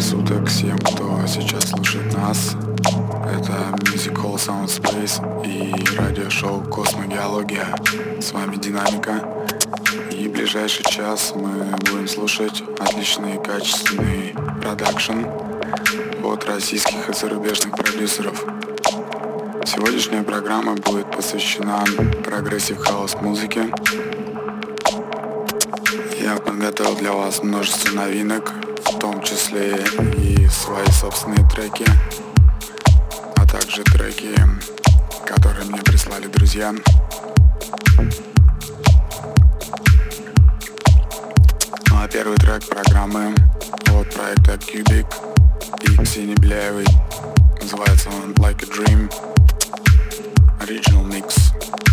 суток всем, кто сейчас слушает нас. Это Music Hall Sound Space и радиошоу Космогеология. С вами Динамика. И в ближайший час мы будем слушать отличный качественный продакшн от российских и зарубежных продюсеров. Сегодняшняя программа будет посвящена progressive house музыке. Я подготовил для вас множество новинок, в том числе и свои собственные треки, а также треки, которые мне прислали друзья. Ну а первый трек программы от проекта Cubic и Ксении Беляевой. Называется он Like a Dream. Original Mix.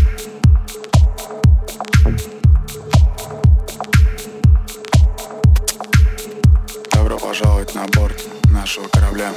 Пожаловать на борт нашего корабля.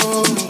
oh.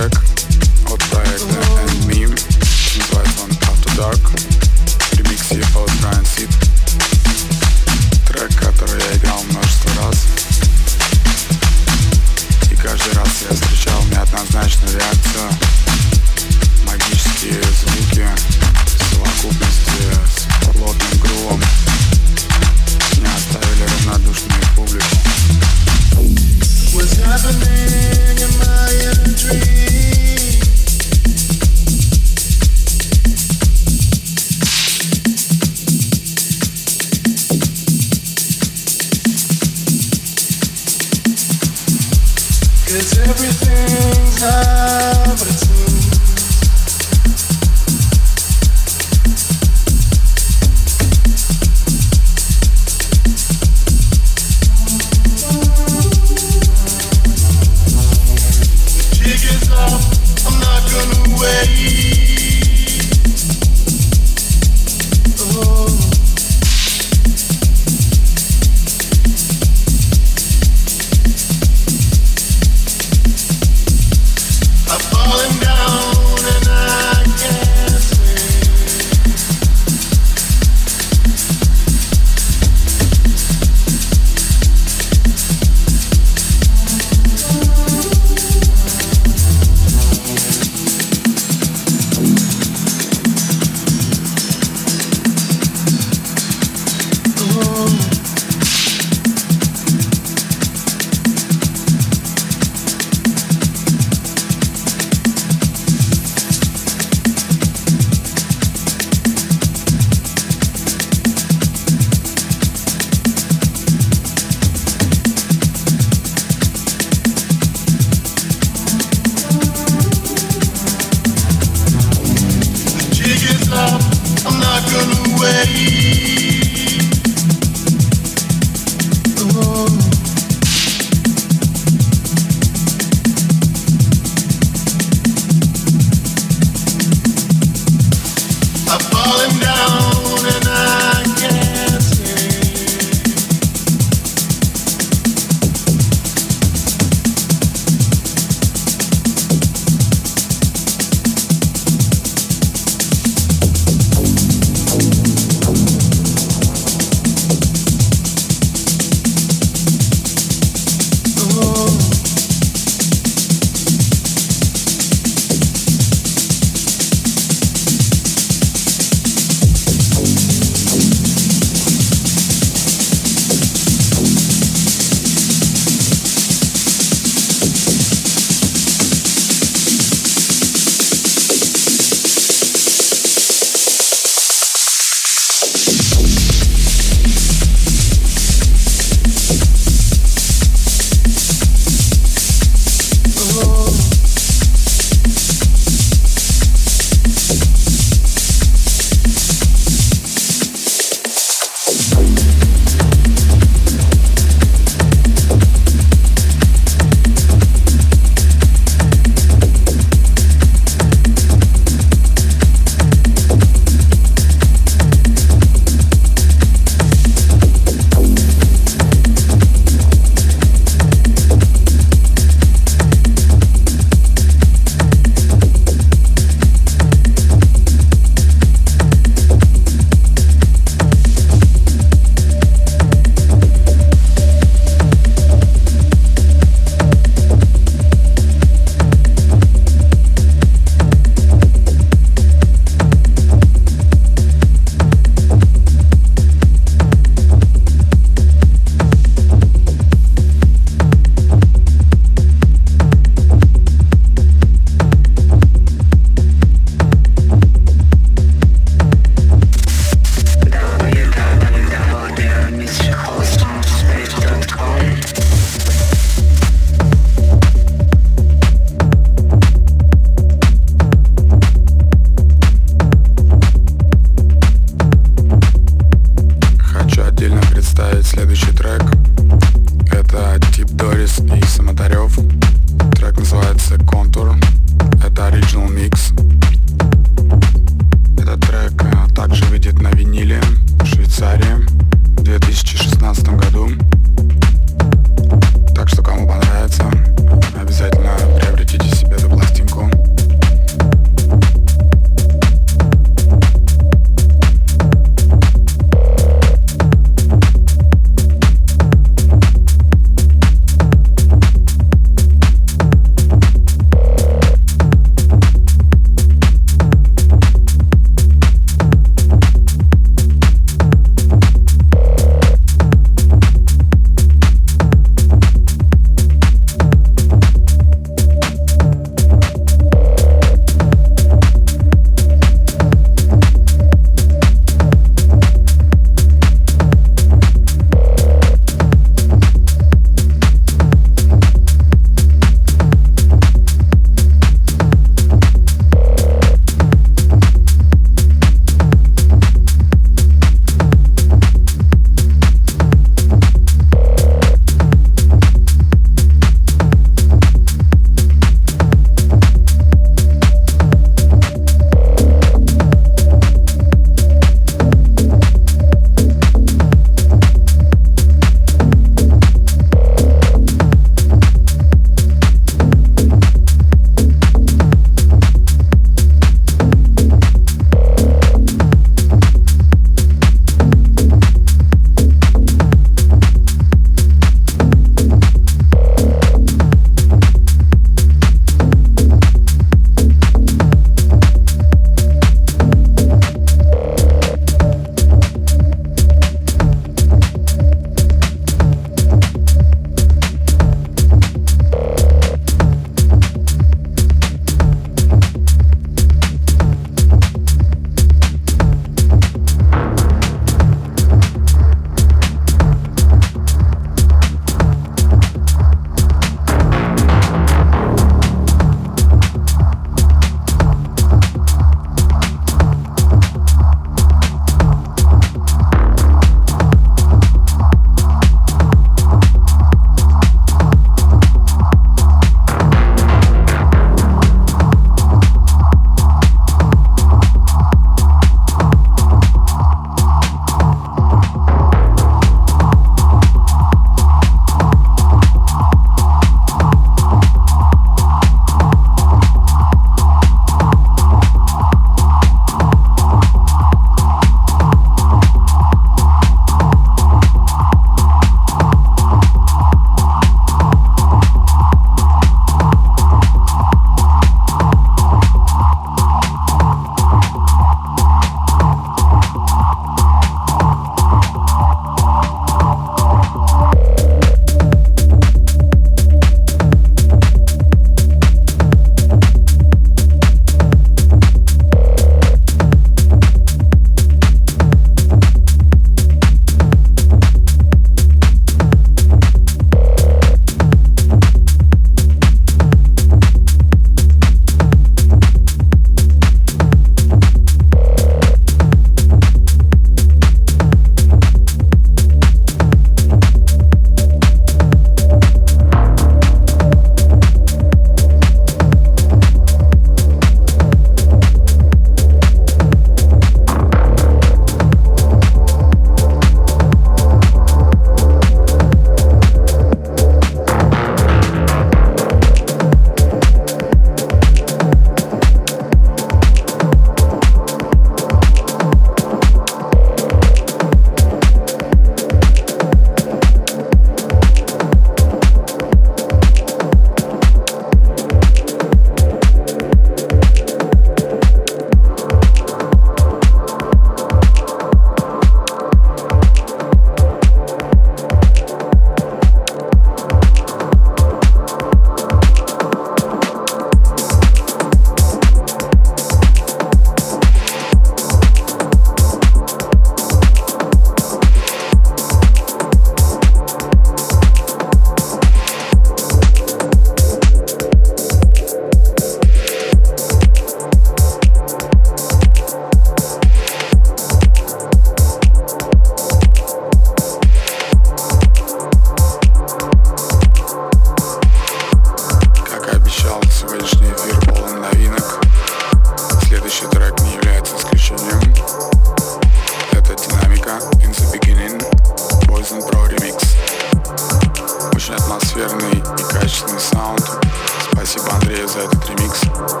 За этот ремикс.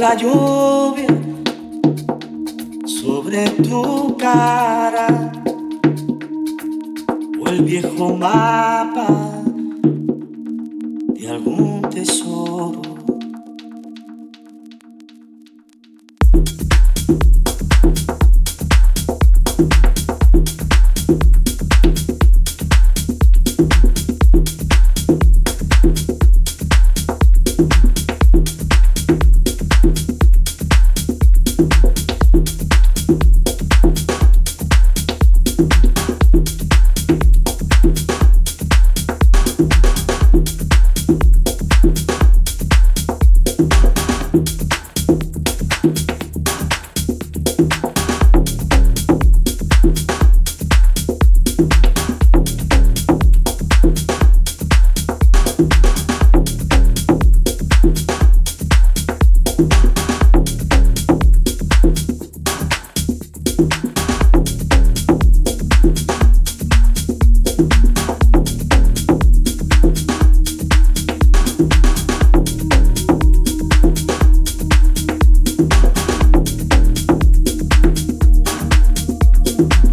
causa de um You.